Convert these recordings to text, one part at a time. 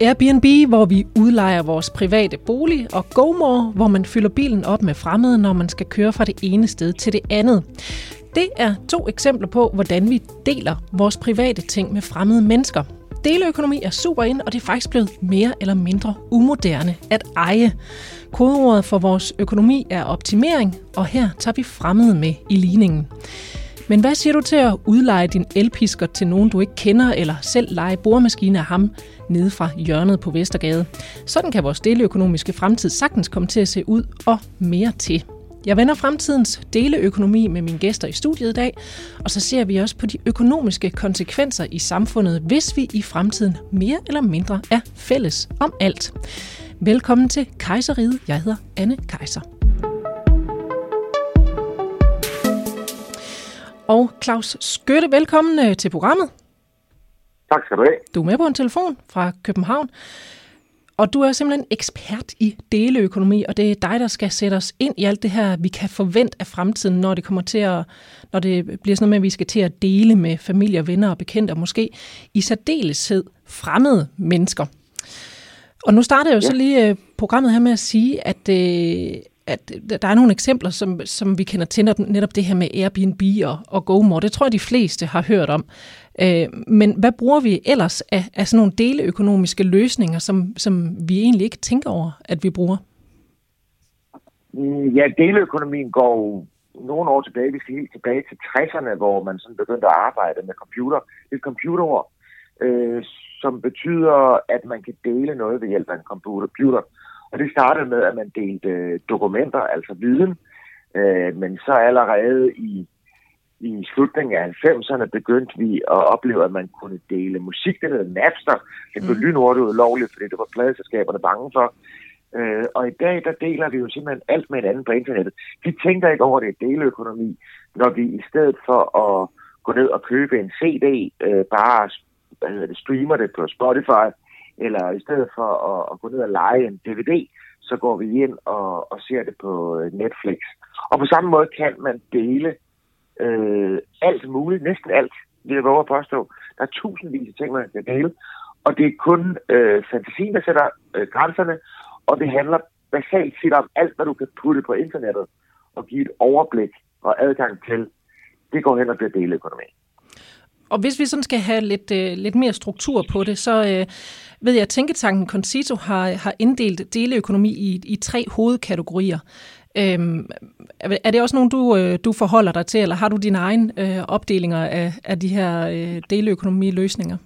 Airbnb, hvor vi udlejer vores private bolig, og GoMore, hvor man fylder bilen op med fremmede, når man skal køre fra det ene sted til det andet. Det er to eksempler på, hvordan vi deler vores private ting med fremmede mennesker. Deleøkonomi er super ind, og det er faktisk blevet mere eller mindre umoderne at eje. Kodeordet for vores økonomi er optimering, og her tager vi fremmede med i ligningen. Men hvad siger du til at udleje din elpisker til nogen, du ikke kender, eller selv lege boremaskine af ham nede fra hjørnet på Vestergade? Sådan kan vores deleøkonomiske fremtid sagtens komme til at se ud, og mere til. Jeg vender fremtidens deleøkonomi med mine gæster i studiet i dag, og så ser vi også på de økonomiske konsekvenser i samfundet, hvis vi i fremtiden mere eller mindre er fælles om alt. Velkommen til Kejseriet. Jeg hedder Anne Kejser. Og Claus Skytte, velkommen øh, til programmet. Tak skal du have. Du er med på en telefon fra København. Og du er simpelthen ekspert i deleøkonomi, og det er dig, der skal sætte os ind i alt det her, vi kan forvente af fremtiden, når det kommer til at, når det bliver sådan noget med, at vi skal til at dele med familie, venner og bekendte, og måske i særdeleshed fremmede mennesker. Og nu starter jeg jo ja. så lige øh, programmet her med at sige, at, øh, at der er nogle eksempler, som, som vi kender til, netop det her med Airbnb og, og GoMore. Det tror jeg, de fleste har hørt om. Øh, men hvad bruger vi ellers af, af sådan nogle deleøkonomiske løsninger, som, som vi egentlig ikke tænker over, at vi bruger? Mm, ja, deleøkonomien går nogle år tilbage. Vi skal helt tilbage til 60'erne, hvor man sådan begyndte at arbejde med computer. Det er et computerord, øh, som betyder, at man kan dele noget ved hjælp af en computer. Og det startede med, at man delte dokumenter, altså viden. Øh, men så allerede i i slutningen af 90'erne begyndte vi at opleve, at man kunne dele musik. Det hedder Napster. Det blev mm. lynhurtigt ulovligt, fordi det var pladeselskaberne bange for. Øh, og i dag, der deler vi jo simpelthen alt med hinanden på internettet. Vi tænker ikke over det deleøkonomi, når vi i stedet for at gå ned og købe en CD, øh, bare hvad hedder det, streamer det på Spotify, eller i stedet for at, at gå ned og lege en DVD, så går vi ind og, og ser det på øh, Netflix. Og på samme måde kan man dele øh, alt muligt, næsten alt, vil jeg våge at påstå. Der er tusindvis af ting, man kan dele, og det er kun øh, fantasien, der sætter øh, grænserne, og det handler basalt set om alt, hvad du kan putte på internettet og give et overblik og adgang til. Det går hen og bliver deleøkonomi. Og hvis vi sådan skal have lidt, øh, lidt mere struktur på det, så øh, ved jeg, at Tænketanken Concito har, har inddelt deleøkonomi i, i tre hovedkategorier. Øhm, er det også nogen, du, øh, du forholder dig til, eller har du dine egne øh, opdelinger af, af de her øh, deleøkonomiløsninger?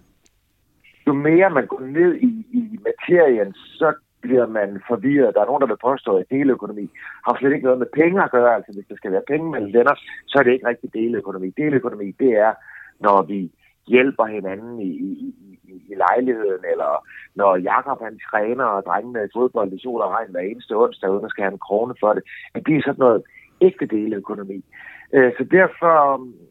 Jo mere man går ned i, i materien, så bliver man forvirret. Der er nogen, der vil påstå, at deleøkonomi har slet ikke noget med penge at gøre. Altså hvis der skal være penge mellem venner, så er det ikke rigtig deleøkonomi. Deleøkonomi, det er, når vi hjælper hinanden i, i, i, i lejligheden, eller når Jakob han træner og drengene i fodbold i sol og regn hver eneste onsdag, uden at skal have en krone for det. At det er sådan noget ægte deleøkonomi. Øh, så derfor,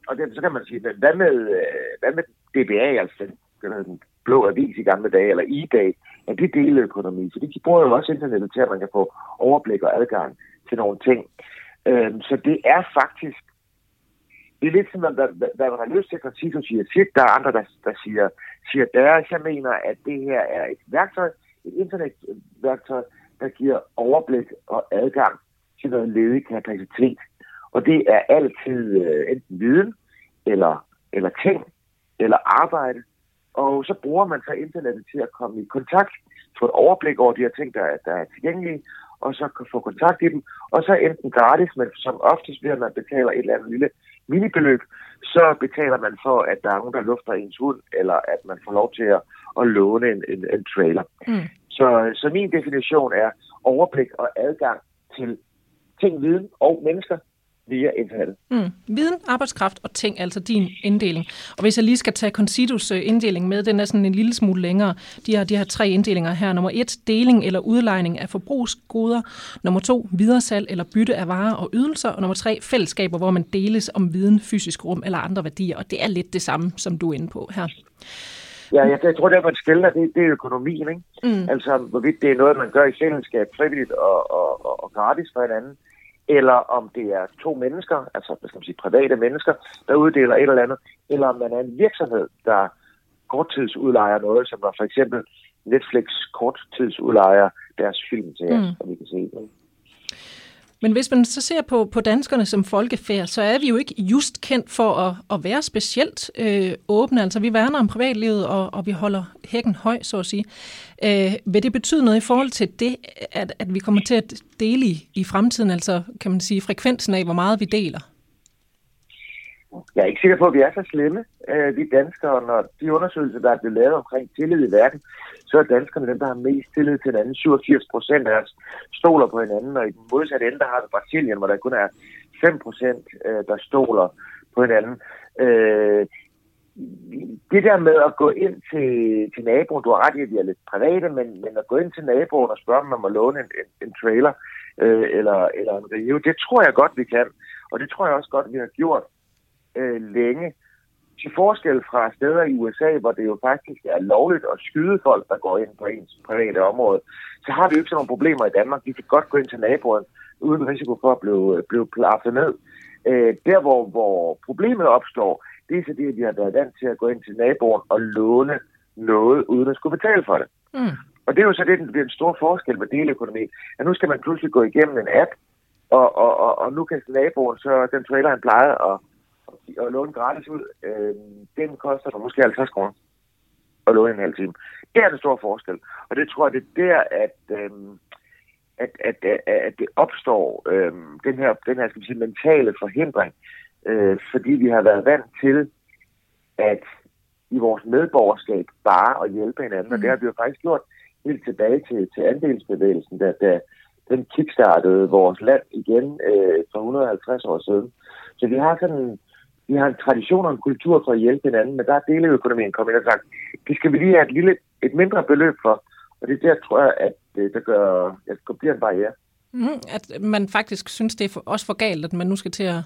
og det, så kan man sige, hvad med, øh, hvad med DBA, altså den blå avis i gamle dage, eller eBay, er det deleøkonomi? Så de bruger jo også internettet til, at man kan få overblik og adgang til nogle ting. Øh, så det er faktisk det er lidt som, hvad, hvad man har lyst til, at Tito siger sit. Der er andre, der, der siger, siger deres. Jeg mener, at det her er et værktøj, et internetværktøj, der giver overblik og adgang til noget ledig kapacitet. Og det er altid øh, enten viden, eller, eller ting, eller arbejde. Og så bruger man så internettet til at komme i kontakt, få et overblik over de her ting, der, der er tilgængelige, og så kan få kontakt i dem, og så enten gratis, men som oftest bliver man betaler et eller andet lille minibeløb, så betaler man for, at der er nogen, der lufter ens hund, eller at man får lov til at, at låne en, en, en trailer. Mm. Så, så min definition er overblik og adgang til ting, viden og mennesker, via internettet. Mm. Viden, arbejdskraft og ting, altså din inddeling. Og hvis jeg lige skal tage Consitos øh, inddeling med, den er sådan en lille smule længere. De har de her tre inddelinger her. Nummer et, deling eller udlejning af forbrugsgoder. Nummer to, videresalg eller bytte af varer og ydelser. Og nummer tre, fællesskaber, hvor man deles om viden, fysisk rum eller andre værdier. Og det er lidt det samme, som du er inde på her. Ja, jeg, jeg tror, det er, man skælder, det, det er økonomien. Ikke? Mm. Altså, hvorvidt det er noget, man gør i fællesskab, frivilligt og, og, og, og gratis for hinanden eller om det er to mennesker, altså hvad skal man sige, private mennesker, der uddeler et eller andet, eller om man er en virksomhed, der korttidsudlejer noget, som var for eksempel Netflix korttidsudlejer deres film til os, mm. så vi kan se. Men hvis man så ser på, på danskerne som folkefærd, så er vi jo ikke just kendt for at, at være specielt øh, åbne. Altså vi værner om privatlivet, og, og vi holder hækken høj, så at sige. Øh, vil det betyde noget i forhold til det, at, at vi kommer til at dele i, i fremtiden, altså kan man sige frekvensen af, hvor meget vi deler? Jeg er ikke sikker på, at vi er så slemme, øh, vi danskere, når de undersøgelser, der er blevet lavet omkring tillid i verden, så er danskerne dem, der har mest tillid til hinanden. 87 procent af os stoler på hinanden, og i den modsatte ende, der har vi Brasilien, hvor der kun er 5 procent, øh, der stoler på hinanden. Øh, det der med at gå ind til, til naboen, du har ret i, at vi er lidt private, men, men at gå ind til naboen og spørge, om man må låne en, en, en trailer øh, eller, eller en Rio, det tror jeg godt, vi kan. Og det tror jeg også godt, vi har gjort øh, længe. Til forskel fra steder i USA, hvor det jo faktisk er lovligt at skyde folk, der går ind på ens private område, så har vi jo ikke sådan nogle problemer i Danmark. Vi kan godt gå ind til naboen, uden risiko for at blive, blive plaffet ned. Øh, der, hvor, hvor problemet opstår, det er så det, at vi har været vant til at gå ind til naboen og låne noget, uden at skulle betale for det. Mm. Og det er jo så det, der bliver en stor forskel med deleøkonomi. At nu skal man pludselig gå igennem en app, og, og, og, og nu kan naboen så, den trailer, han plejede at at låne gratis ud, øh, den koster måske 50 kroner at låne en halv time. Det er den store forskel. Og det tror jeg, det er der, at, øh, at, at, at, at det opstår øh, den her, den her skal vi sige, mentale forhindring, øh, fordi vi har været vant til, at i vores medborgerskab bare at hjælpe hinanden, mm. og det har vi jo faktisk gjort helt tilbage til, til andelsbevægelsen, da, da den kickstartede vores land igen øh, for 150 år siden. Så vi har sådan vi har en tradition og en kultur for at hjælpe hinanden, men der er deleøkonomien kommet ind og sagt, det skal vi lige have et, lille, et mindre beløb for. Og det er der, tror jeg, at det, der gør, at det bliver en barriere. Mm, at man faktisk synes, det er for, også for galt, at man nu skal til at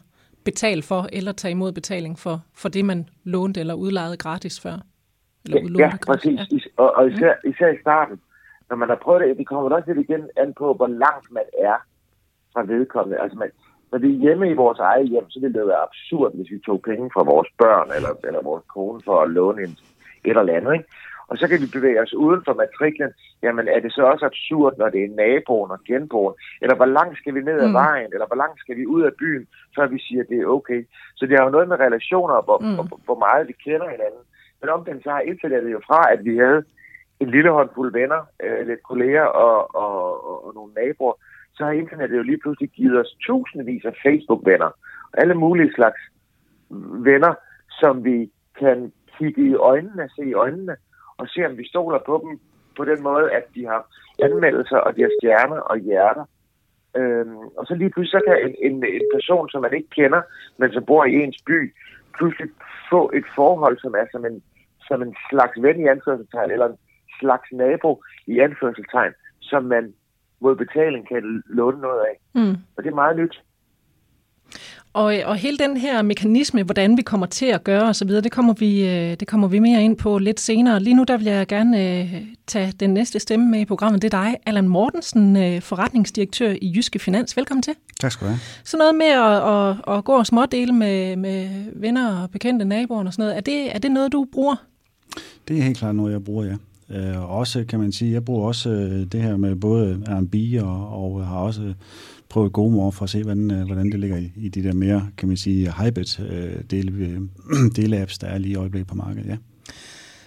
betale for, eller tage imod betaling for, for det, man lånte eller udlejede gratis før. Eller ja, ja, præcis. Ja. Og, og især, især i starten, når man har prøvet det, det kommer også lidt igen an på, hvor langt man er fra vedkommende. Altså man, er hjemme i vores eget hjem, så ville det være absurd, hvis vi tog penge fra vores børn eller, eller vores kone for at låne en, et eller andet. Ikke? Og så kan vi bevæge os uden for matriklen. Jamen er det så også absurd, når det er naboen og genboen? Eller hvor langt skal vi ned ad mm. vejen? Eller hvor langt skal vi ud af byen, før vi siger, at det er okay? Så det har jo noget med relationer, hvor, mm. hvor, hvor meget vi kender hinanden. Men om den så har det jo fra, at vi havde en lille håndfuld venner, øh, lidt kolleger og, og, og, og nogle naboer, så har internettet jo lige pludselig givet os tusindvis af Facebook-venner. Alle mulige slags venner, som vi kan kigge i øjnene, se i øjnene, og se, om vi stoler på dem på den måde, at de har anmeldelser, og de har stjerner og hjerter. Øhm, og så lige pludselig så kan en, en, en person, som man ikke kender, men som bor i ens by, pludselig få et forhold, som er som en, som en slags ven i anførselstegn, eller en slags nabo i anførselstegn, som man mod betaling kan låne noget af. Mm. Og det er meget nyt. Og, og hele den her mekanisme, hvordan vi kommer til at gøre osv., det kommer vi, øh, det kommer vi mere ind på lidt senere. Lige nu der vil jeg gerne øh, tage den næste stemme med i programmet. Det er dig, Allan Mortensen, øh, forretningsdirektør i Jyske Finans. Velkommen til. Tak skal du have. Så noget med at, at, at gå og smådele med, med venner og bekendte naboer og sådan noget. Er det, er det noget, du bruger? Det er helt klart noget, jeg bruger, ja. Øh, også kan man sige, jeg bruger også øh, det her med både R&B og, og har også prøvet gode mor for at se, hvordan, øh, hvordan det ligger i, i de der mere, kan man sige, hybrid øh, dele, øh, dele-apps, der er lige i øjeblikket på markedet, ja.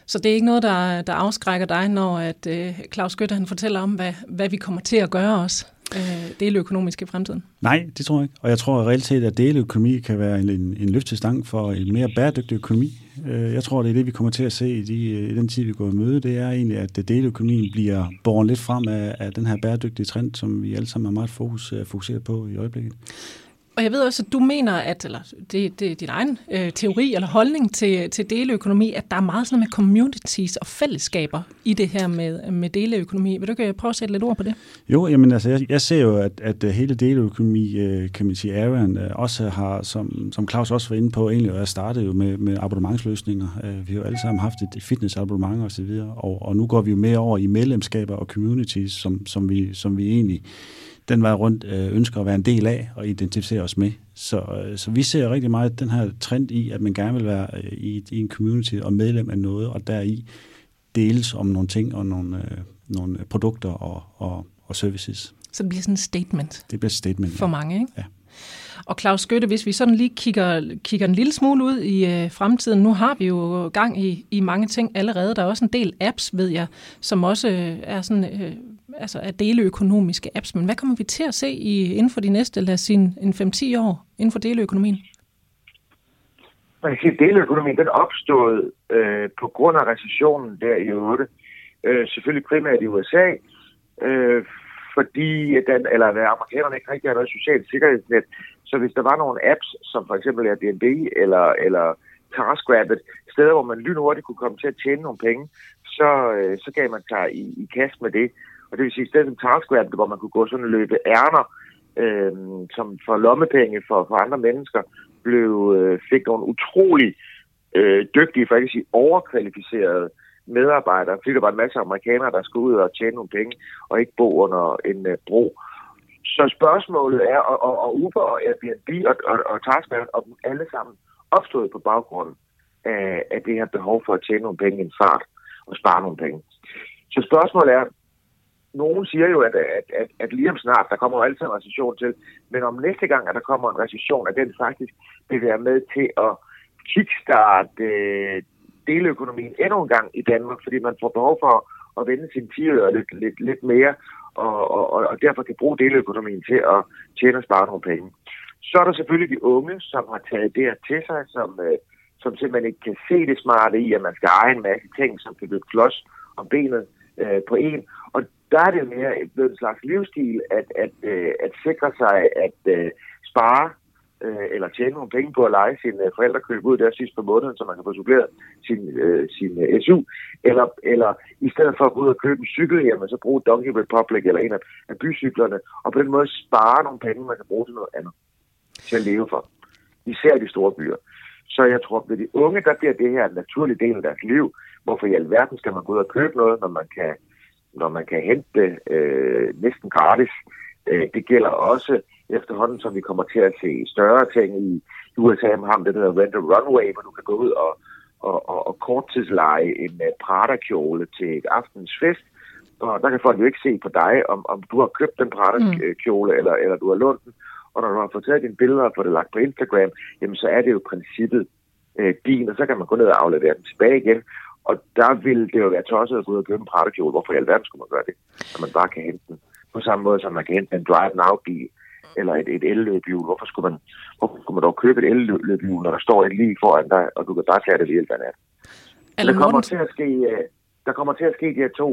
Så det er ikke noget, der, der afskrækker dig, når at øh, Claus Gøtter han fortæller om, hvad, hvad vi kommer til at gøre også? Øh, deleøkonomisk i fremtiden? Nej, det tror jeg ikke. Og jeg tror reelt set, at deleøkonomi kan være en, en, en løftestang for en mere bæredygtig økonomi. Øh, jeg tror, det er det, vi kommer til at se i, de, i den tid, vi går i møde. Det er egentlig, at deleøkonomien bliver borgen lidt frem af, af den her bæredygtige trend, som vi alle sammen har meget fokus, øh, fokuseret på i øjeblikket. Og jeg ved også, at du mener, at, eller det, det er din egen øh, teori eller holdning til, til deleøkonomi, at der er meget sådan noget med communities og fællesskaber i det her med, med deleøkonomi. Vil du ikke øh, prøve at sætte lidt ord på det? Jo, jamen altså, jeg, jeg ser jo, at, at øh, hele deleøkonomi, øh, kan man sige, Aaron, øh, også har, som, som Claus også var inde på, egentlig, og jeg startede jo med, med abonnementsløsninger. Øh, vi har jo alle sammen haft et fitnessabonnement og så videre, og, og nu går vi jo mere over i medlemskaber og communities, som, som, vi, som vi egentlig den vej rundt øh, ønsker at være en del af og identificere os med. Så, øh, så vi ser rigtig meget den her trend i, at man gerne vil være øh, i, i en community og medlem af noget, og der i deles om nogle ting og nogle, øh, nogle produkter og, og, og services. Så det bliver sådan et statement. Det bliver et statement, For ja. mange, ikke? Ja. Og Claus Skytte, hvis vi sådan lige kigger, kigger en lille smule ud i øh, fremtiden, nu har vi jo gang i, i mange ting allerede. Der er også en del apps, ved jeg, som også øh, er sådan, øh, altså er deleøkonomiske apps. Men hvad kommer vi til at se i, inden for de næste, lad os sige, en 5-10 år inden for deleøkonomien? Man kan sige, at deleøkonomien den opstod øh, på grund af recessionen der i 8. Øh, selvfølgelig primært i USA, øh, fordi den, eller hvad amerikanerne ikke rigtig har noget socialt sikkerhedsnet. Så hvis der var nogle apps, som for eksempel Airbnb eller, eller TaskRabbit, steder, hvor man lynhurtigt kunne komme til at tjene nogle penge, så, øh, så gav man sig i, i kast med det. Og det vil sige, at stedet som TaskRabbit, hvor man kunne gå sådan og løbe ærner, øh, som for lommepenge for, for andre mennesker, blev, øh, fik nogle utrolig øh, dygtige, for ikke at sige overkvalificerede medarbejdere, fordi der var en masse amerikanere, der skulle ud og tjene nogle penge, og ikke bo under en øh, bro. Så spørgsmålet er, og, og, og Uber og Airbnb og, og, og TaskRabbit, og dem alle sammen opstået på baggrund af, af det her behov for at tjene nogle penge i en fart og spare nogle penge. Så spørgsmålet er, nogen siger jo, at, at, at, at lige om snart, der kommer jo altid en recession til, men om næste gang, at der kommer en recession, at den faktisk vil være med til at kickstarte øh, deleøkonomien endnu en gang i Danmark, fordi man får behov for at vende sin tider lidt, lidt, lidt mere, og, og, og derfor kan bruge deleøkonomien til at tjene og spare nogle penge. Så er der selvfølgelig de unge, som har taget det her til sig, som, øh, som simpelthen ikke kan se det smarte i, at man skal eje en masse ting, som kan blive klods om benet øh, på en. Og der er det mere et, en slags livsstil at, at, øh, at sikre sig at øh, spare øh, eller tjene nogle penge på at lege sine øh, forældre købe ud der sidst på måneden, så man kan få suppleret sin, øh, sin øh, SU, eller, eller i stedet for at gå ud og købe en cykel, jamen, så bruge Donkey Republic eller en af, af bycyklerne, og på den måde spare nogle penge, man kan bruge til noget andet til at leve for. Især i de store byer. Så jeg tror, at ved de unge, der bliver det her en naturlig del af deres liv. Hvorfor i alverden skal man gå ud og købe noget, når man kan, når man kan hente øh, næsten gratis? Øh, det gælder også efterhånden, som vi kommer til at se større ting i USA. Man har det, der hedder Rent a Runway, hvor du kan gå ud og, og, og, og korttidsleje en uh, Prada-kjole til et aftens fest. Og der kan folk jo ikke se på dig, om, om du har købt den Prada-kjole, mm. eller, eller du har lånt den. Og når du har fået taget dine billeder og fået det lagt på Instagram, jamen så er det jo princippet øh, din, og så kan man gå ned og aflevere den tilbage igen. Og der vil det jo være tosset at gå ud og købe en Prada-kjole. Hvorfor i alverden skulle man gøre det? Når man bare kan hente den. På samme måde som man kan hente en Drive Now-bil eller et, et el-løbehjul. Hvorfor skulle, man, hvorfor skulle man dog købe et el-løbehjul, når der står et lige foran dig, og du kan bare tage det ved hjælp af nat? Der kommer, til at ske, øh, der kommer til at ske de her to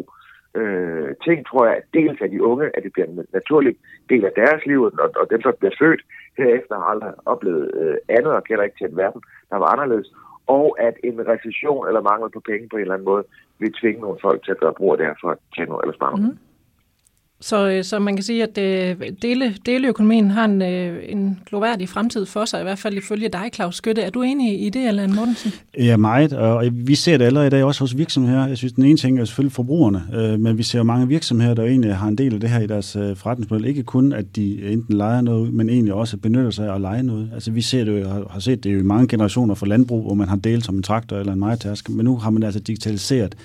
øh, ting, tror jeg, dels af de unge, at det bliver en naturlig del af deres liv, og, og dem, der bliver født herefter, har aldrig oplevet øh, andet og kender ikke til en verden, der var anderledes, og at en recession eller mangel på penge på en eller anden måde vil tvinge nogle folk til at gøre brug af det her for at tjene noget eller spare mm. Så, øh, så man kan sige, at øh, dele, deleøkonomien har en, øh, en gloværdig fremtid for sig, i hvert fald ifølge dig, Claus Skytte. Er du enig i det, Allan Mortensen? Ja, meget, og vi ser det allerede i dag også hos virksomheder. Jeg synes, den ene ting er selvfølgelig forbrugerne, men vi ser jo mange virksomheder, der egentlig har en del af det her i deres forretningsmodel. Ikke kun, at de enten leger noget, men egentlig også benytter sig af at lege noget. Altså vi ser det jo, har set det jo i mange generationer for landbrug, hvor man har delt som en traktor eller en majtask, men nu har man altså digitaliseret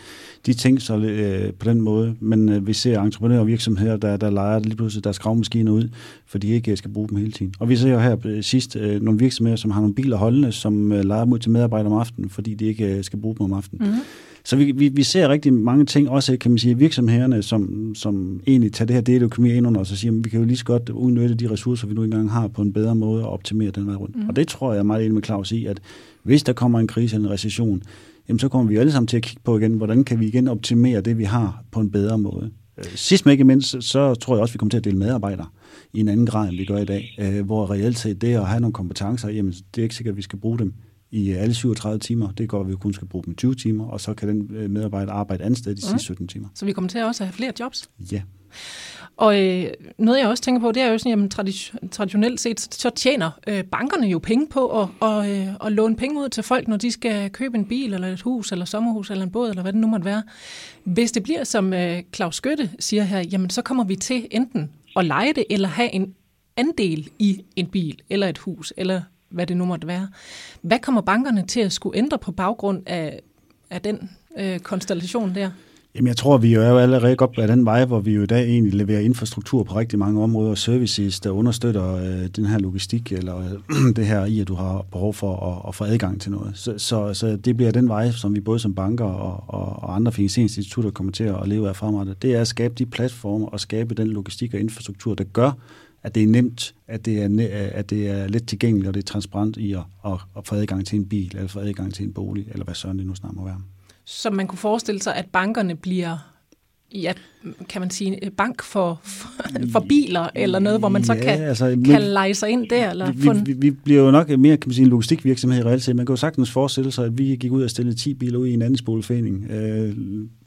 de ting så øh, på den måde. Men øh, vi ser entreprenører og virksomheder, der, der leger lige pludselig deres gravmaskiner ud, for de ikke skal bruge dem hele tiden. Og vi ser jo her øh, sidst øh, nogle virksomheder, som har nogle biler holdende, som øh, leger dem ud til medarbejdere om aftenen, fordi de ikke øh, skal bruge dem om aftenen. Mm-hmm. Så vi, vi, vi ser rigtig mange ting, også kan man sige, virksomhederne, som, som egentlig tager det her deleøkonomi ind under, og så siger, at vi kan jo lige så godt udnytte de ressourcer, vi nu engang har på en bedre måde og optimere den vej rundt. Mm. Og det tror jeg er meget enig med Claus i, at hvis der kommer en krise eller en recession, jamen så kommer vi alle sammen til at kigge på igen, hvordan kan vi igen optimere det, vi har på en bedre måde. Sidst men ikke mindst, så tror jeg også, vi kommer til at dele medarbejdere i en anden grad, end vi gør i dag, hvor reelt set det at have nogle kompetencer, jamen det er ikke sikkert, at vi skal bruge dem i alle 37 timer. Det går, at vi kun skal bruge dem 20 timer, og så kan den medarbejder arbejde andet sted de sidste 17 timer. Så vi kommer til at også have flere jobs? Ja. Og øh, noget, jeg også tænker på, det er jo sådan, jamen tradi- traditionelt set, så tjener øh, bankerne jo penge på at, og, øh, at låne penge ud til folk, når de skal købe en bil, eller et hus, eller sommerhus, eller en båd, eller hvad det nu måtte være. Hvis det bliver, som øh, Claus Skytte siger her, jamen så kommer vi til enten at lege det, eller have en andel i en bil, eller et hus, eller hvad det nu måtte være. Hvad kommer bankerne til at skulle ændre på baggrund af af den øh, konstellation der? Jamen, jeg tror, vi er jo allerede godt på den vej, hvor vi jo i dag egentlig leverer infrastruktur på rigtig mange områder, services, der understøtter øh, den her logistik, eller øh, det her i, at du har behov for at, at få adgang til noget. Så, så, så det bliver den vej, som vi både som banker og, og, og andre finansieringsinstitutter kommer til at leve af fremadrettet. Det er at skabe de platformer og skabe den logistik og infrastruktur, der gør, at det er nemt, at det er, at det er let tilgængeligt, og det er transparent i at, at, at få adgang til en bil, eller få adgang til en bolig, eller hvad sådan det nu snart må være. Så man kunne forestille sig, at bankerne bliver ja, kan man sige, bank for, for biler, eller noget, hvor man så ja, kan, altså, kan lege sig ind der? Eller vi, vi, vi bliver jo nok mere kan man sige, en logistikvirksomhed i reelt set. Man kan jo sagtens forestille sig, at vi gik ud og stillede 10 biler ud i en anden spoleforening. Øh,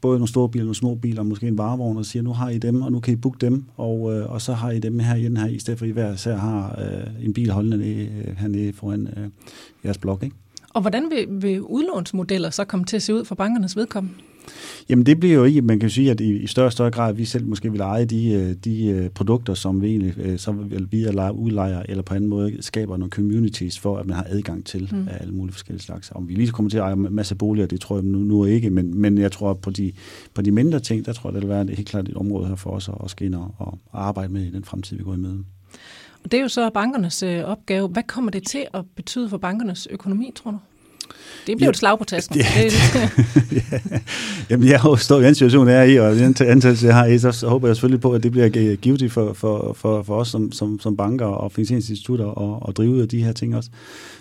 både nogle store biler, nogle små biler, og måske en varevogn, og siger, nu har I dem, og nu kan I booke dem, og, øh, og så har I dem her i den her, i stedet for I hver især har øh, en bil holdende øh, hernede foran øh, jeres blok, ikke? Og hvordan vil, vil udlånsmodeller så komme til at se ud for bankernes vedkommende? Jamen det bliver jo ikke, man kan sige, at i, i større og større grad, vi selv måske vil eje de, øh, de øh, produkter, som vi egentlig, øh, så vil vi udlejer, eller på anden måde skaber nogle communities for, at man har adgang til mm. af alle mulige forskellige slags. Om vi lige kommer til at eje en masse boliger, det tror jeg nu, nu ikke, men, men jeg tror på de, på de mindre ting, der tror jeg, det vil være et, helt klart et område her for os at, at skal ind og, og arbejde med i den fremtid, vi går i møde. Det er jo så bankernes øh, opgave. Hvad kommer det til at betyde for bankernes økonomi, tror du? Det bliver ja, et slag på tasken. Ja, ja. Jamen, jeg stået i den situation, jeg er i, og den ansættelse, jeg har i, så håber jeg selvfølgelig på, at det bliver givet for, for, for, for os som, som, som banker og finansieringsinstitutter og, og drive ud af de her ting også.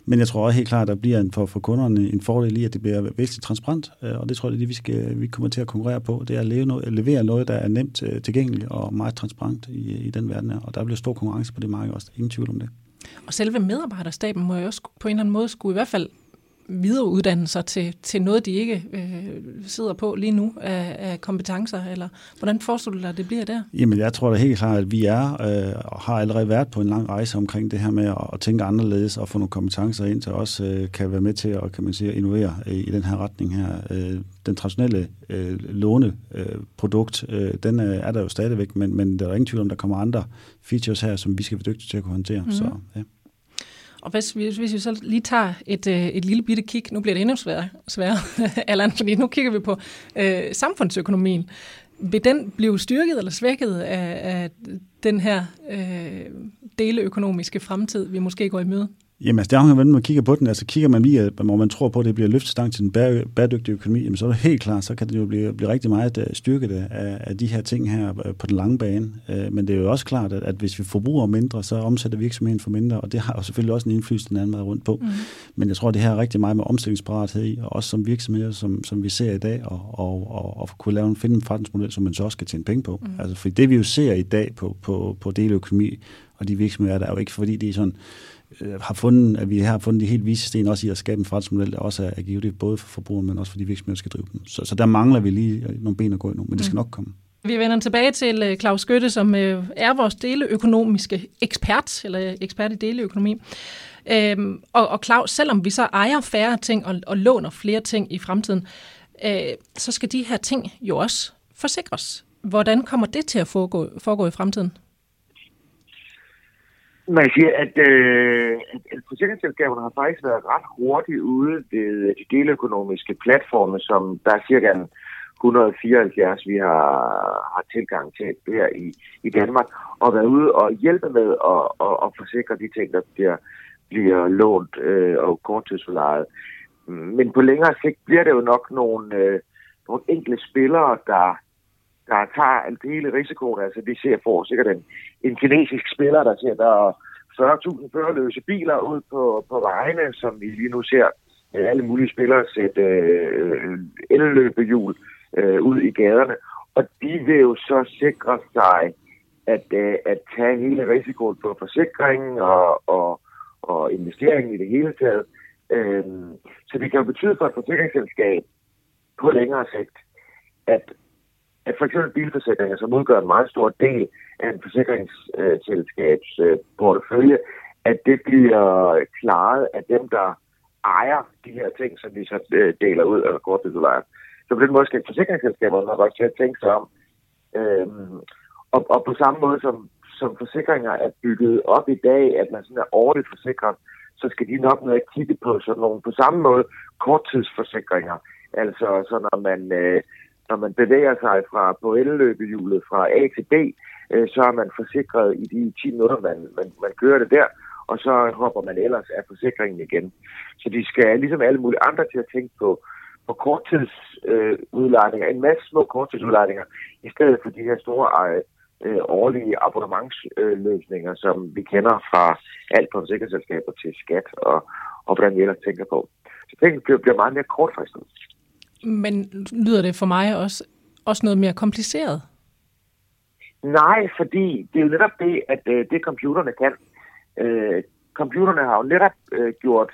Men jeg tror også helt klart, at der bliver en, for, for kunderne en fordel i, at det bliver væsentligt transparent, øh, og det tror jeg, det er det, vi, skal, vi kommer til at konkurrere på. Det er at leve noget, levere noget, der er nemt øh, tilgængeligt og meget transparent i, i den verden her. Og der bliver stor konkurrence på det marked også. Ingen tvivl om det. Og selve medarbejderstaben må jo også på en eller anden måde skulle i hvert fald videreuddanne sig til, til noget, de ikke øh, sidder på lige nu af, af kompetencer? Eller hvordan forestiller du dig, at det bliver der? Jamen, jeg tror da helt klart, at vi er øh, og har allerede været på en lang rejse omkring det her med at, at tænke anderledes og få nogle kompetencer ind til os, øh, kan være med til at, kan man sige, at innovere i, i den her retning her. Øh, den traditionelle øh, låneprodukt, øh, øh, den er, er der jo stadigvæk, men, men der er ingen tvivl om, der kommer andre features her, som vi skal være dygtige til at kunne håndtere. Mm-hmm. Så, ja. Og hvis vi, hvis vi så lige tager et, øh, et lille bitte kig, nu bliver det endnu sværere, sværere Allan, fordi nu kigger vi på øh, samfundsøkonomien. Vil den blive styrket eller svækket af, af den her øh, deleøkonomiske fremtid, vi måske går i møde? Jamen, altså, det afhænger hvordan man kigger på den. Altså, kigger man lige, hvor man tror på, at det bliver løftestang til den bæredygtige økonomi, jamen, så er det helt klart, så kan det jo blive, blive rigtig meget øh, styrket af, af de her ting her øh, på den lange bane. Øh, men det er jo også klart, at, at hvis vi forbruger mindre, så omsætter virksomheden for mindre, og det har jo selvfølgelig også en indflydelse den anden måde rundt på. Mm. Men jeg tror, det her er rigtig meget med omstillingsparathed i, og også som virksomheder, som, som vi ser i dag, og, og, og, og kunne lave en, finde en forretningsmodel, som man så også skal tjene penge på. Mm. Altså, for det vi jo ser i dag på, på, på deleøkonomi, og de virksomheder, der er jo ikke fordi, det er sådan, øh, har fundet, at vi har fundet de helt vise sten også i at skabe en forretningsmodel, der også er givet både for forbrugerne, men også for de virksomheder, der skal drive dem. Så, så der mangler vi lige nogle ben at gå i nu, men det skal mm. nok komme. Vi vender tilbage til øh, Claus Skytte, som øh, er vores deleøkonomiske ekspert, eller ekspert i deleøkonomi. Øhm, og, og Claus, selvom vi så ejer færre ting og, og låner flere ting i fremtiden, øh, så skal de her ting jo også forsikres. Hvordan kommer det til at foregå, foregå i fremtiden? Man siger, at, øh, at forsikringsselskaberne har faktisk været ret hurtigt ude ved de deleøkonomiske platforme, som der er cirka 174, vi har, har tilgang til her i, i Danmark, og været ude og hjælpe med at, at, at forsikre de ting, der bliver, bliver lånt øh, og korttidsforlejet. Men på længere sigt bliver det jo nok nogle, øh, nogle enkelte spillere, der der tager alt hele risikoen. Altså, vi ser for sikkert en, en kinesisk spiller, der ser, der 40.000 førerløse biler ud på, på vejene, som vi lige nu ser øh, alle mulige spillere sætte øh, elløbehjul øh, ud i gaderne. Og de vil jo så sikre sig at, øh, at tage hele risikoen på forsikringen og, og, og investeringen i det hele taget. Øh, så det kan jo betyde for et forsikringsselskab på længere sigt, at at for eksempel bilforsikringer, som udgør en meget stor del af en forsikringsselskabs øh, portefølje, at det bliver klaret af dem, der ejer de her ting, som de så øh, deler ud af korttidsudlejere. Så på den måde skal forsikringsselskaberne nok også til at tænke sig om. Øhm, og, og på samme måde som, som forsikringer er bygget op i dag, at man sådan er årligt forsikret, så skal de nok med at kigge på sådan nogle på samme måde korttidsforsikringer, Altså, så når man, øh, når man bevæger sig fra på elløbehjulet fra A til B, øh, så er man forsikret i de 10 minutter, man, man, man kører det der, og så hopper man ellers af forsikringen igen. Så de skal ligesom alle mulige andre til at tænke på, på korttidsudlejninger, øh, en masse små korttidsudlejninger, i stedet for de her store øh, øh årlige abonnementsløsninger, som vi kender fra alt fra forsikringsselskaber til skat og, og hvordan vi ellers tænker på. Så tingene bliver, bliver meget mere kortfristet. Men lyder det for mig også, også noget mere kompliceret? Nej, fordi det er jo netop det, at øh, det computerne kan. Øh, computerne har jo netop øh, gjort,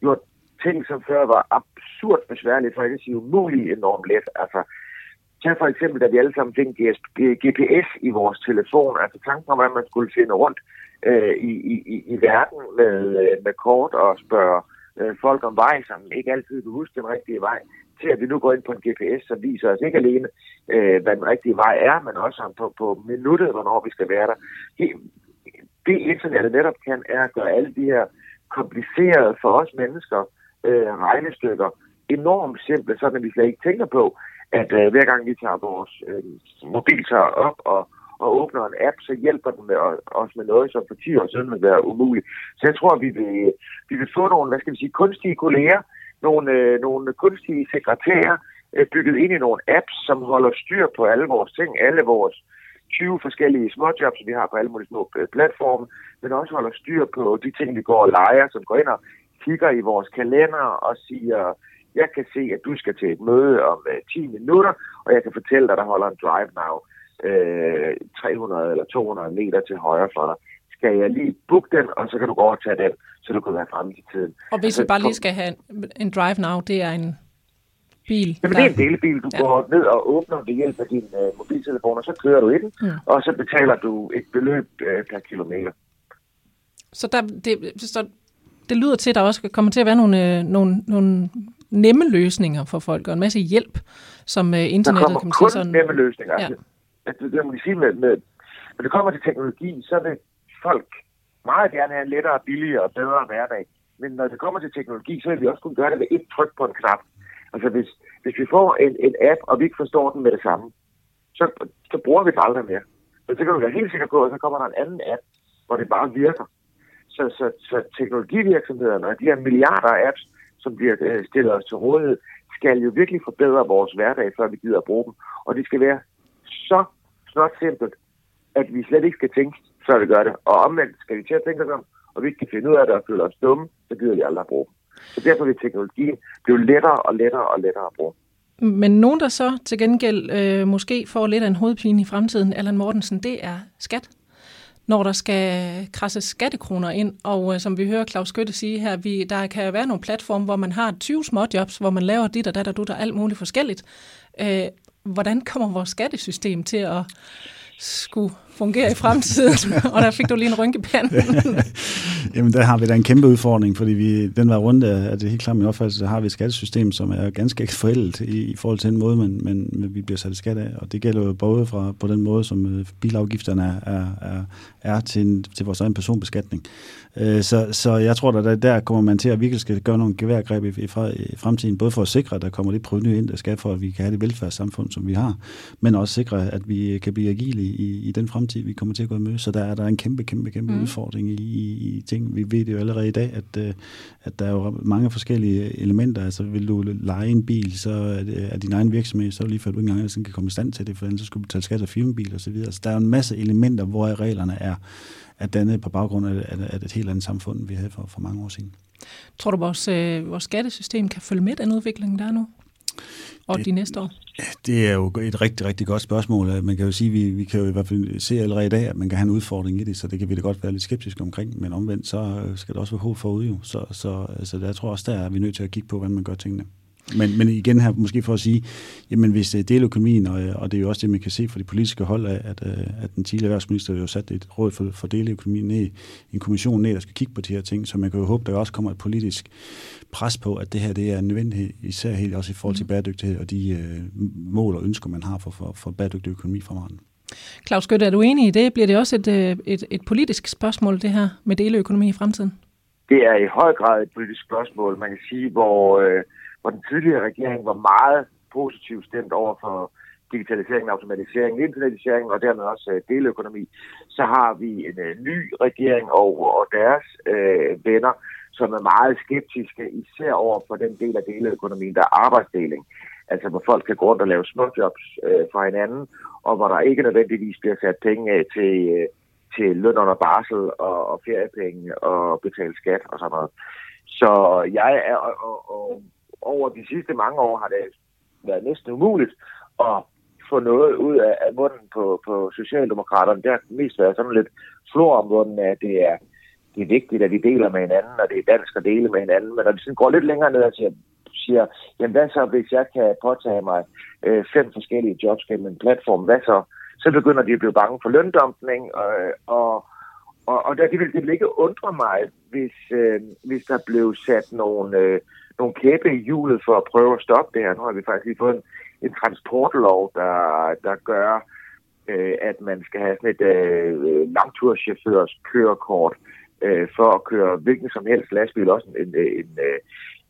gjort ting, som før var absurd besværligt, for at sige umuligt enormt let. Altså, tag for eksempel, da vi alle sammen fik GPS i vores telefon, altså tanken om, hvordan man skulle finde rundt øh, i, i, i verden med, øh, med kort og spørge øh, folk om vej, som ikke altid kunne huske den rigtige vej, til at vi nu går ind på en GPS, som viser os ikke alene, øh, hvad den rigtige vej er, men også på, på minuttet, hvornår vi skal være der. Det, det internettet netop kan, er at gøre alle de her komplicerede for os mennesker øh, regnestykker enormt simple, sådan at vi slet ikke tænker på, at øh, hver gang vi tager vores øh, mobiltager op og, og åbner en app, så hjælper den med os med noget, som for 10 år siden ville være umuligt. Så jeg tror, at vi vil, vi vil få nogle, hvad skal vi sige, kunstige kolleger, nogle, øh, nogle kunstige sekretærer, øh, bygget ind i nogle apps, som holder styr på alle vores ting, alle vores 20 forskellige småjobs, vi har på alle mulige små øh, platforme, men også holder styr på de ting, vi går og leger, som går ind og kigger i vores kalender og siger, jeg kan se, at du skal til et møde om øh, 10 minutter, og jeg kan fortælle dig, der holder en drive now øh, 300 eller 200 meter til højre for dig. Skal jeg lige booke den, og så kan du gå over og tage den, så du kan være fremme til tiden. Og hvis altså, vi bare lige skal have en, en drive now, det er en bil? Jamen, det er en delebil. Du ja. går ned og åbner ved hjælp af din uh, mobiltelefon, og så kører du i den, mm. og så betaler du et beløb uh, per kilometer. Så, der, det, så det lyder til, at der også kommer til at være nogle, nogle, nogle nemme løsninger for folk, og en masse hjælp, som uh, internettet kan man sige sådan... nemme løsninger. Ja. Altså, det, det må sige med, med, når det kommer til teknologi, så vil folk meget gerne have en lettere, billigere og bedre hverdag. Men når det kommer til teknologi, så vil vi også kunne gøre det ved et tryk på en knap. Altså hvis, hvis vi får en, en app, og vi ikke forstår den med det samme, så, så bruger vi den aldrig mere. Men så kan du være helt sikker på, at så kommer der en anden app, hvor det bare virker. Så, så, så teknologivirksomhederne og de her milliarder af apps, som bliver øh, stillet os til rådighed, skal jo virkelig forbedre vores hverdag, før vi gider at bruge dem. Og det skal være så snart simpelt, at vi slet ikke skal tænke, før vi gør det. Og omvendt skal vi til at tænke os om, og vi kan finde ud af det og føle os dumme, så gider vi aldrig at bruge dem. Så derfor vil teknologien blive lettere og lettere og lettere at bruge. Men nogen, der så til gengæld øh, måske får lidt af en hovedpine i fremtiden, Allan Mortensen, det er skat når der skal krasse skattekroner ind. Og øh, som vi hører Claus Skytte sige her, vi, der kan være nogle platforme, hvor man har 20 småjobs, hvor man laver dit og dat og du der alt muligt forskelligt. Øh, hvordan kommer vores skattesystem til at skulle fungere i fremtiden, og der fik du lige en rynke Jamen, der har vi da en kæmpe udfordring, fordi vi, den var rundt af det helt klart min opfattelse, der har vi et skattesystem, som er ganske forældet i, i forhold til den måde, man, man, man, vi bliver sat i skat af. Og det gælder jo både fra, på den måde, som øh, bilafgifterne er, er, er, er til, til vores egen personbeskatning. Øh, så, så jeg tror, at der, der kommer man til at virkelig skal gøre nogle geværgreb i, i, fremtiden, både for at sikre, at der kommer lidt proveny ind, der skal for, at vi kan have det velfærdssamfund, som vi har, men også sikre, at vi kan blive agile i, i den fremtid, vi kommer til at gå i møde. Så der er der en kæmpe, kæmpe, kæmpe mm. udfordring i, i, i ting. Vi ved det jo allerede i dag, at, øh, at der er jo mange forskellige elementer. Altså vil du lege en bil, så er, det, er din egen virksomhed, så er lige før du ikke engang kan komme i stand til det, for ellers så skulle du betale skat af firmabil og så videre. Så der er jo en masse elementer, hvor reglerne er er dannet på baggrund af, af et helt andet samfund, vi havde for, for mange år siden. Tror du, vores, øh, vores skattesystem kan følge med den udvikling, der er nu? Og det, de næste år? Det er jo et rigtig, rigtig godt spørgsmål. Man kan jo sige, vi, vi kan jo i hvert fald se allerede i dag, at man kan have en udfordring i det, så det kan vi da godt være lidt skeptiske omkring, men omvendt, så skal der også være håb forud jo. Så, så altså, jeg tror også, der er vi nødt til at kigge på, hvordan man gør tingene. Men, men igen her, måske for at sige, jamen hvis det er deleøkonomien, og, og det er jo også det, man kan se fra de politiske hold af, at, øh, at den tidligere erhvervsminister jo sat et råd for, for deleøkonomien ned, en kommission ned, der skal kigge på de her ting, så man kan jo håbe, der også kommer et politisk pres på, at det her det er nødvendigt, især helt også i forhold til mm. bæredygtighed og de øh, mål og ønsker, man har for, for, for bæredygtig økonomi fremadrettet. Claus Skytte, er du enig i det? Bliver det også et, øh, et, et politisk spørgsmål, det her med deleøkonomi i fremtiden? Det er i høj grad et politisk spørgsmål. Man kan sige, hvor... Øh hvor den tidligere regering var meget positivt stemt over for digitalisering, automatisering, internetisering og dermed også øh, deleøkonomi, så har vi en øh, ny regering og, og deres øh, venner, som er meget skeptiske, især over for den del af deleøkonomien, der er arbejdsdeling. Altså hvor folk kan gå rundt og lave småjobs øh, for hinanden, og hvor der ikke nødvendigvis bliver sat penge af til, øh, til løn under barsel og, og feriepenge og betale skat og sådan noget. Så jeg er, og, og, og over de sidste mange år har det været næsten umuligt at få noget ud af, af munden på, på Socialdemokraterne. Det har mest været sådan lidt flor om munden, at det er, det er vigtigt, at vi deler med hinanden, og det er dansk at dele med hinanden. Men når vi sådan går lidt længere ned og siger, siger, jamen hvad så, hvis jeg kan påtage mig øh, fem forskellige jobs gennem en platform, hvad så? Så begynder de at blive bange for løndumpning, og, og, og, der, det, ville, det ville ikke undre mig, hvis, øh, hvis der blev sat nogle, øh, nogle kæppe i hjulet for at prøve at stoppe det her. Nu har vi faktisk lige fået en, en transportlov, der, der gør, øh, at man skal have sådan et øh, langturschaufførs kørekort øh, for at køre hvilken som helst lastbil, også en, en, en, øh,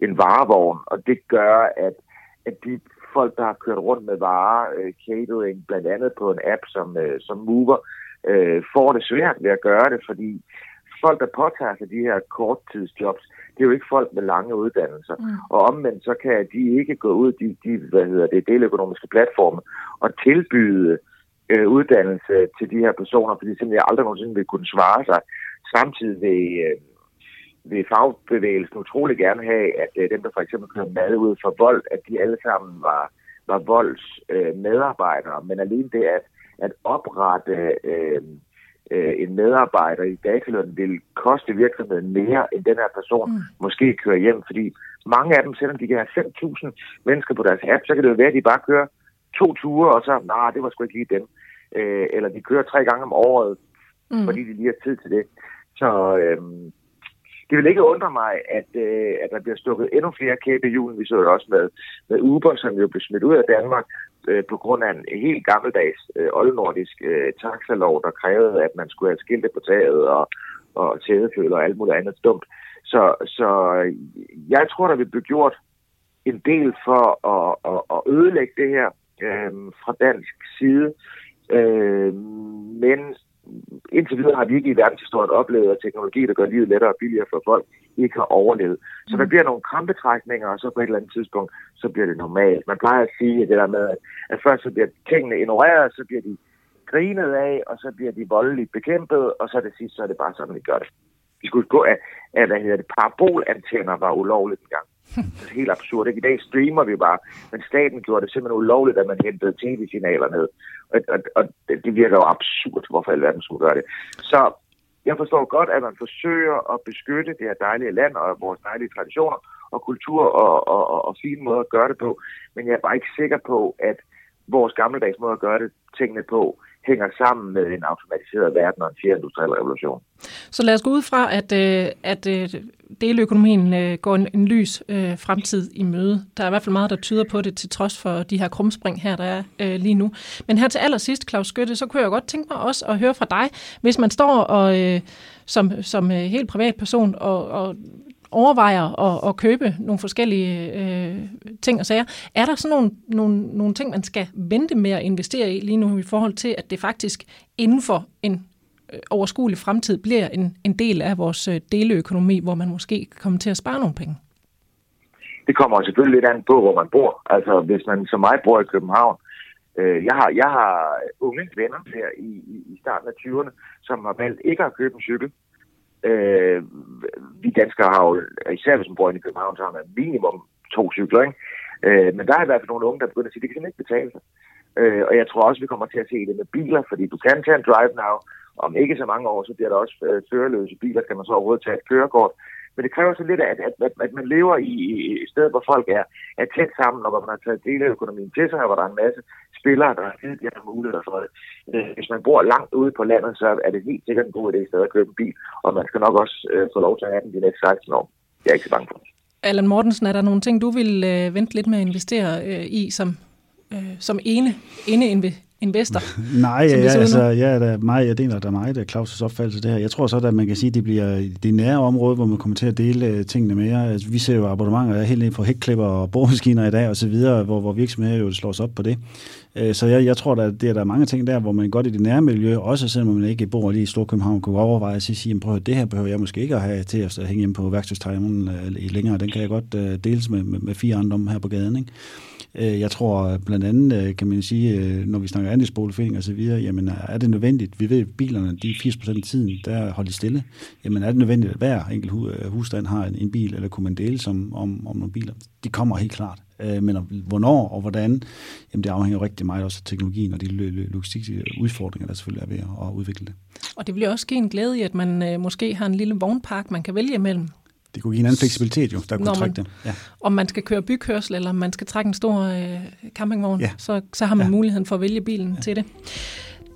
en varevogn. Og det gør, at, at de folk, der har kørt rundt med varer, øh, catering, blandt andet på en app som, øh, som Mover, øh, får det svært ved at gøre det, fordi folk, der påtager sig de her korttidsjobs, det er jo ikke folk med lange uddannelser. Mm. Og omvendt så kan de ikke gå ud, de, de hvad hedder det, deløkonomiske platforme, og tilbyde øh, uddannelse til de her personer, fordi de simpelthen aldrig nogensinde vil kunne svare sig. Samtidig vil, øh, vil fagbevægelsen utrolig gerne have, at øh, dem, der for eksempel kører mad ud for vold, at de alle sammen var, var volds øh, medarbejdere. Men alene det at, at oprette øh, øh, en medarbejder i dataløn vil koste virksomheden mere, end den her person mm. måske kører hjem, fordi mange af dem, selvom de kan have 5.000 mennesker på deres app, så kan det jo være, at de bare kører to ture, og så, nej, nah, det var sgu ikke lige dem. Øh, eller de kører tre gange om året, mm. fordi de lige har tid til det. Så øh, det vil ikke undre mig, at, øh, at der bliver stukket endnu flere kæbe i julen. Vi så jo også med, med Uber, som jo blev smidt ud af Danmark, øh, på grund af en helt gammeldags øh, oldnordisk øh, taxalov, der krævede, at man skulle have skilte på taget og, og tædeføler og alt muligt andet dumt. Så, så øh, jeg tror, der vil blive gjort en del for at, at, at ødelægge det her øh, fra dansk side. Øh, men indtil videre har vi ikke i verdenshistorien oplevet, teknologi, der gør livet lettere og billigere for folk, ikke har overlevet. Så der mm. bliver nogle krampetrækninger, og så på et eller andet tidspunkt, så bliver det normalt. Man plejer at sige at det der med, at først så bliver tingene ignoreret, så bliver de grinet af, og så bliver de voldeligt bekæmpet, og så det sidste, så er det bare sådan, vi gør det. Vi skulle gå af, af hvad hedder det, parabolantenner var ulovligt engang. Det er helt absurd. Ikke? I dag streamer vi bare, men staten gjorde det simpelthen ulovligt, at man hentede tv-signaler ned. Og, og, og det virker jo absurd, hvorfor alverden skulle gøre det. Så jeg forstår godt, at man forsøger at beskytte det her dejlige land og vores dejlige traditioner og kultur og, og, og, og fine måder at gøre det på. Men jeg er bare ikke sikker på, at vores gammeldags måde at gøre det tingene på hænger sammen med en automatiseret verden og en fjerde industriel revolution. Så lad os gå ud fra, at, øh, at øh, deløkonomien øh, går en, en lys fremtid i møde. Der er i hvert fald meget, der tyder på det, til trods for de her krumspring her, der er lige nu. Men her til allersidst, Claus Skytte, så kunne jeg godt tænke mig også at høre fra dig, hvis man står og som, som helt privatperson og, og overvejer at, at købe nogle forskellige øh, ting og sager. Er der sådan nogle, nogle, nogle ting, man skal vente med at investere i lige nu i forhold til, at det faktisk inden for en øh, overskuelig fremtid bliver en, en del af vores øh, deleøkonomi, hvor man måske kommer til at spare nogle penge? Det kommer selvfølgelig lidt an på, hvor man bor. Altså, hvis man som mig bor i København, øh, jeg, har, jeg har unge venner her i, i, i starten af 20'erne, som har valgt ikke at købe en cykel, Øh, vi danskere har jo, især hvis man bor inde i København, så har man minimum to cykler, ikke? Øh, men der er i hvert fald nogle unge, der begynder at sige, at det kan ikke betale sig. Øh, og jeg tror også, vi kommer til at se det med biler, fordi du kan tage en drive now. Om ikke så mange år, så bliver der også øh, førerløse biler, kan man så overhovedet tage et kørekort. Men det kræver så lidt, at, at, at, at man lever i et sted, hvor folk er, er tæt sammen, og hvor man har taget dele af økonomien til sig, og hvor der er en masse spillere, der har givet de her muligheder for det. Øh, hvis man bor langt ude på landet, så er det helt sikkert en god idé at købe en bil, og man skal nok også øh, få lov til at have den de næste 16 år. Jeg er ikke så bange for det. Allan Mortensen, er der nogle ting, du vil øh, vente lidt med at investere øh, i som, øh, som ene, ene investor. Nej, ja, altså, ja, der er meget, jeg deler der meget af Claus' opfattelse det her. Jeg tror så, at man kan sige, at det bliver det nære område, hvor man kommer til at dele øh, tingene mere. Altså, vi ser jo abonnementer helt ned på hækklipper og boremaskiner i dag og så videre, hvor, hvor virksomheder jo slår sig op på det. Øh, så jeg, jeg tror, at det er der mange ting der, hvor man godt i det nære miljø, også selvom man ikke bor lige i Storkøbenhavn, kunne overveje at sige, prøv at det her behøver jeg måske ikke at have til at hænge hjem på værktøjstegnen øh, længere. Den kan jeg godt deles med, med, med fire andre om her på gaden. Ikke? Øh, jeg tror øh, blandt andet, øh, kan man sige, øh, når vi snakker andelsboligforening og så videre, jamen er det nødvendigt? Vi ved, at bilerne, de 80% af tiden, der holder de stille. Jamen er det nødvendigt, at hver enkelt husstand har en, bil, eller kunne man dele som, om, om nogle biler? Det kommer helt klart. Men hvornår og hvordan, jamen det afhænger rigtig meget også af teknologien og de logistiske udfordringer, der selvfølgelig er ved at udvikle det. Og det bliver også give en glæde i, at man måske har en lille vognpark, man kan vælge imellem det kunne give en anden fleksibilitet jo, der kunne trække det. Ja. Om man skal køre bykørsel, eller man skal trække en stor øh, campingvogn, ja. så, så har man ja. muligheden for at vælge bilen ja. til det.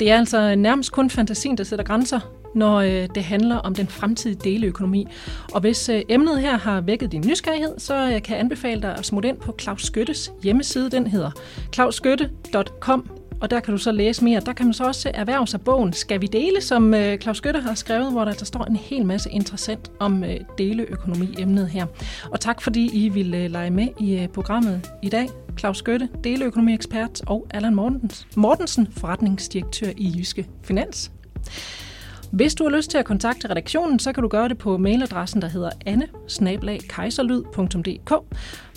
Det er altså nærmest kun fantasien, der sætter grænser, når øh, det handler om den fremtidige deleøkonomi. Og hvis øh, emnet her har vækket din nysgerrighed, så øh, kan jeg anbefale dig at smutte ind på Claus Skyttes hjemmeside. Den hedder klausskytte.com og der kan du så læse mere. Der kan man så også erhverve sig bogen Skal vi dele, som øh, Claus Skytte har skrevet, hvor der, der står en hel masse interessant om øh, deleøkonomi-emnet her. Og tak fordi I ville øh, lege med i øh, programmet i dag. Claus Skytte, deleøkonomiekspert, og Allan Mortensen, Mortensen, forretningsdirektør i Jyske Finans. Hvis du har lyst til at kontakte redaktionen, så kan du gøre det på mailadressen, der hedder anne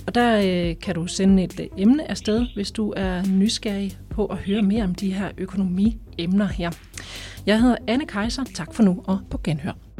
og der øh, kan du sende et øh, emne afsted, hvis du er nysgerrig på at høre mere om de her økonomiemner her. Jeg hedder Anne Kejser. Tak for nu og på genhør.